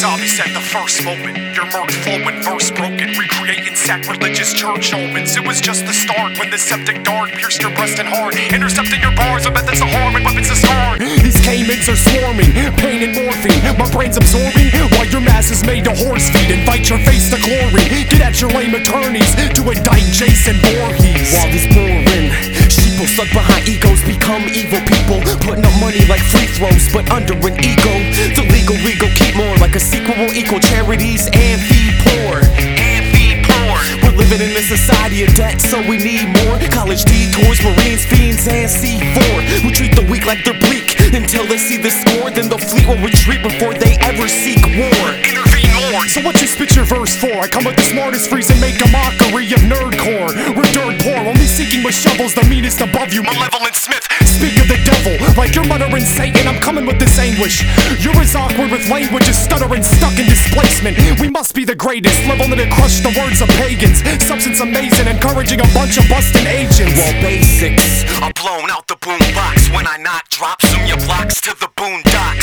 said the first moment. Your mirth flowing, verse broken, recreating sacrilegious church omens. It was just the start when the septic dart pierced your breast and heart, intercepting your bars of methods of harm and weapons to scar. These caimans are swarming, pain and morphine. My brain's absorbing while your mass is made to horse feed. Invite your face to glory. Get at your lame attorneys to indict Jason Voorhees. While he's boring, sheeple stuck behind egos become evil people. Putting up money like free throws, but under an ego. Will equal charities and feed poor. And feed poor. We're living in a society of debt, so we need more. College detours, Marines, fiends, and C4. We treat the weak like they're bleak until they see the score. Then the fleet will retreat before they ever seek war. Intervene more. So what you spit your verse for? I come with the smartest freeze and make a mockery of nerdcore. We're dirt poor, only seeking with shovels the meanest above you. Malevolent Smith. Speak of the devil, like you're muttering Satan. I'm coming with this anguish. You're as awkward with language as stuttering, stuck in displacement. We must be the greatest, level to crush the words of pagans. Substance amazing, encouraging a bunch of busting agents. Well, basics. I'm blown out the boombox when I not drop some your blocks to the boondocks.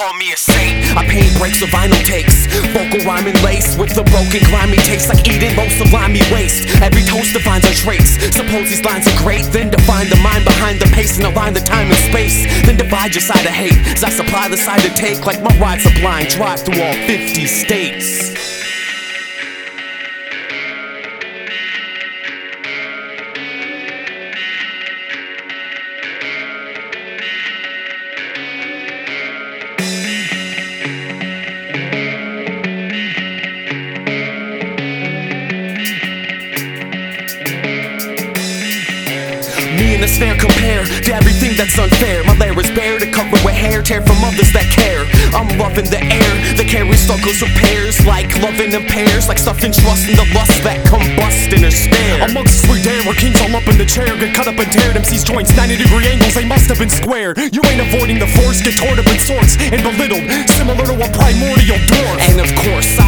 Call me a saint. I paint breaks of vinyl takes. Vocal rhyming laced with the broken grimy taste like eating most of limey waste. Every toast defines our traits. Suppose these lines are great, then define the mind behind the pace and align the time and space. Then divide your side of hate. As I supply the side to take like my ride sublime. Drive through all 50 states. The compare to everything that's unfair. My lair is bare to cover with hair, tear from others that care. I'm loving the air that carries struggles of pairs, like loving in pairs, like stuffing trust in the lust that combust in her stare. Amongst sweet air where kings all up in the chair Get cut up and teared MC's joints 90 degree angles They must have been squared You ain't avoiding the force Get torn up in sorts And belittled Similar to a primordial dwarf And of course,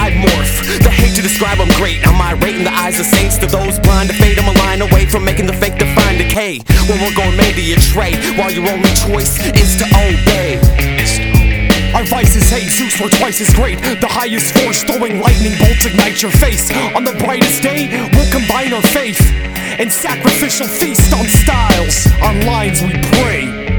describe I'm great. I'm irate in the eyes of saints. To those blind to fate, I'm a line away from making the fake define decay. When we're going maybe a tray, while your only choice is to obey. Our vice is hate Zeus for twice as great The highest force Throwing lightning bolts ignite your face On the brightest day We'll combine our faith And sacrificial feast on styles On lines we pray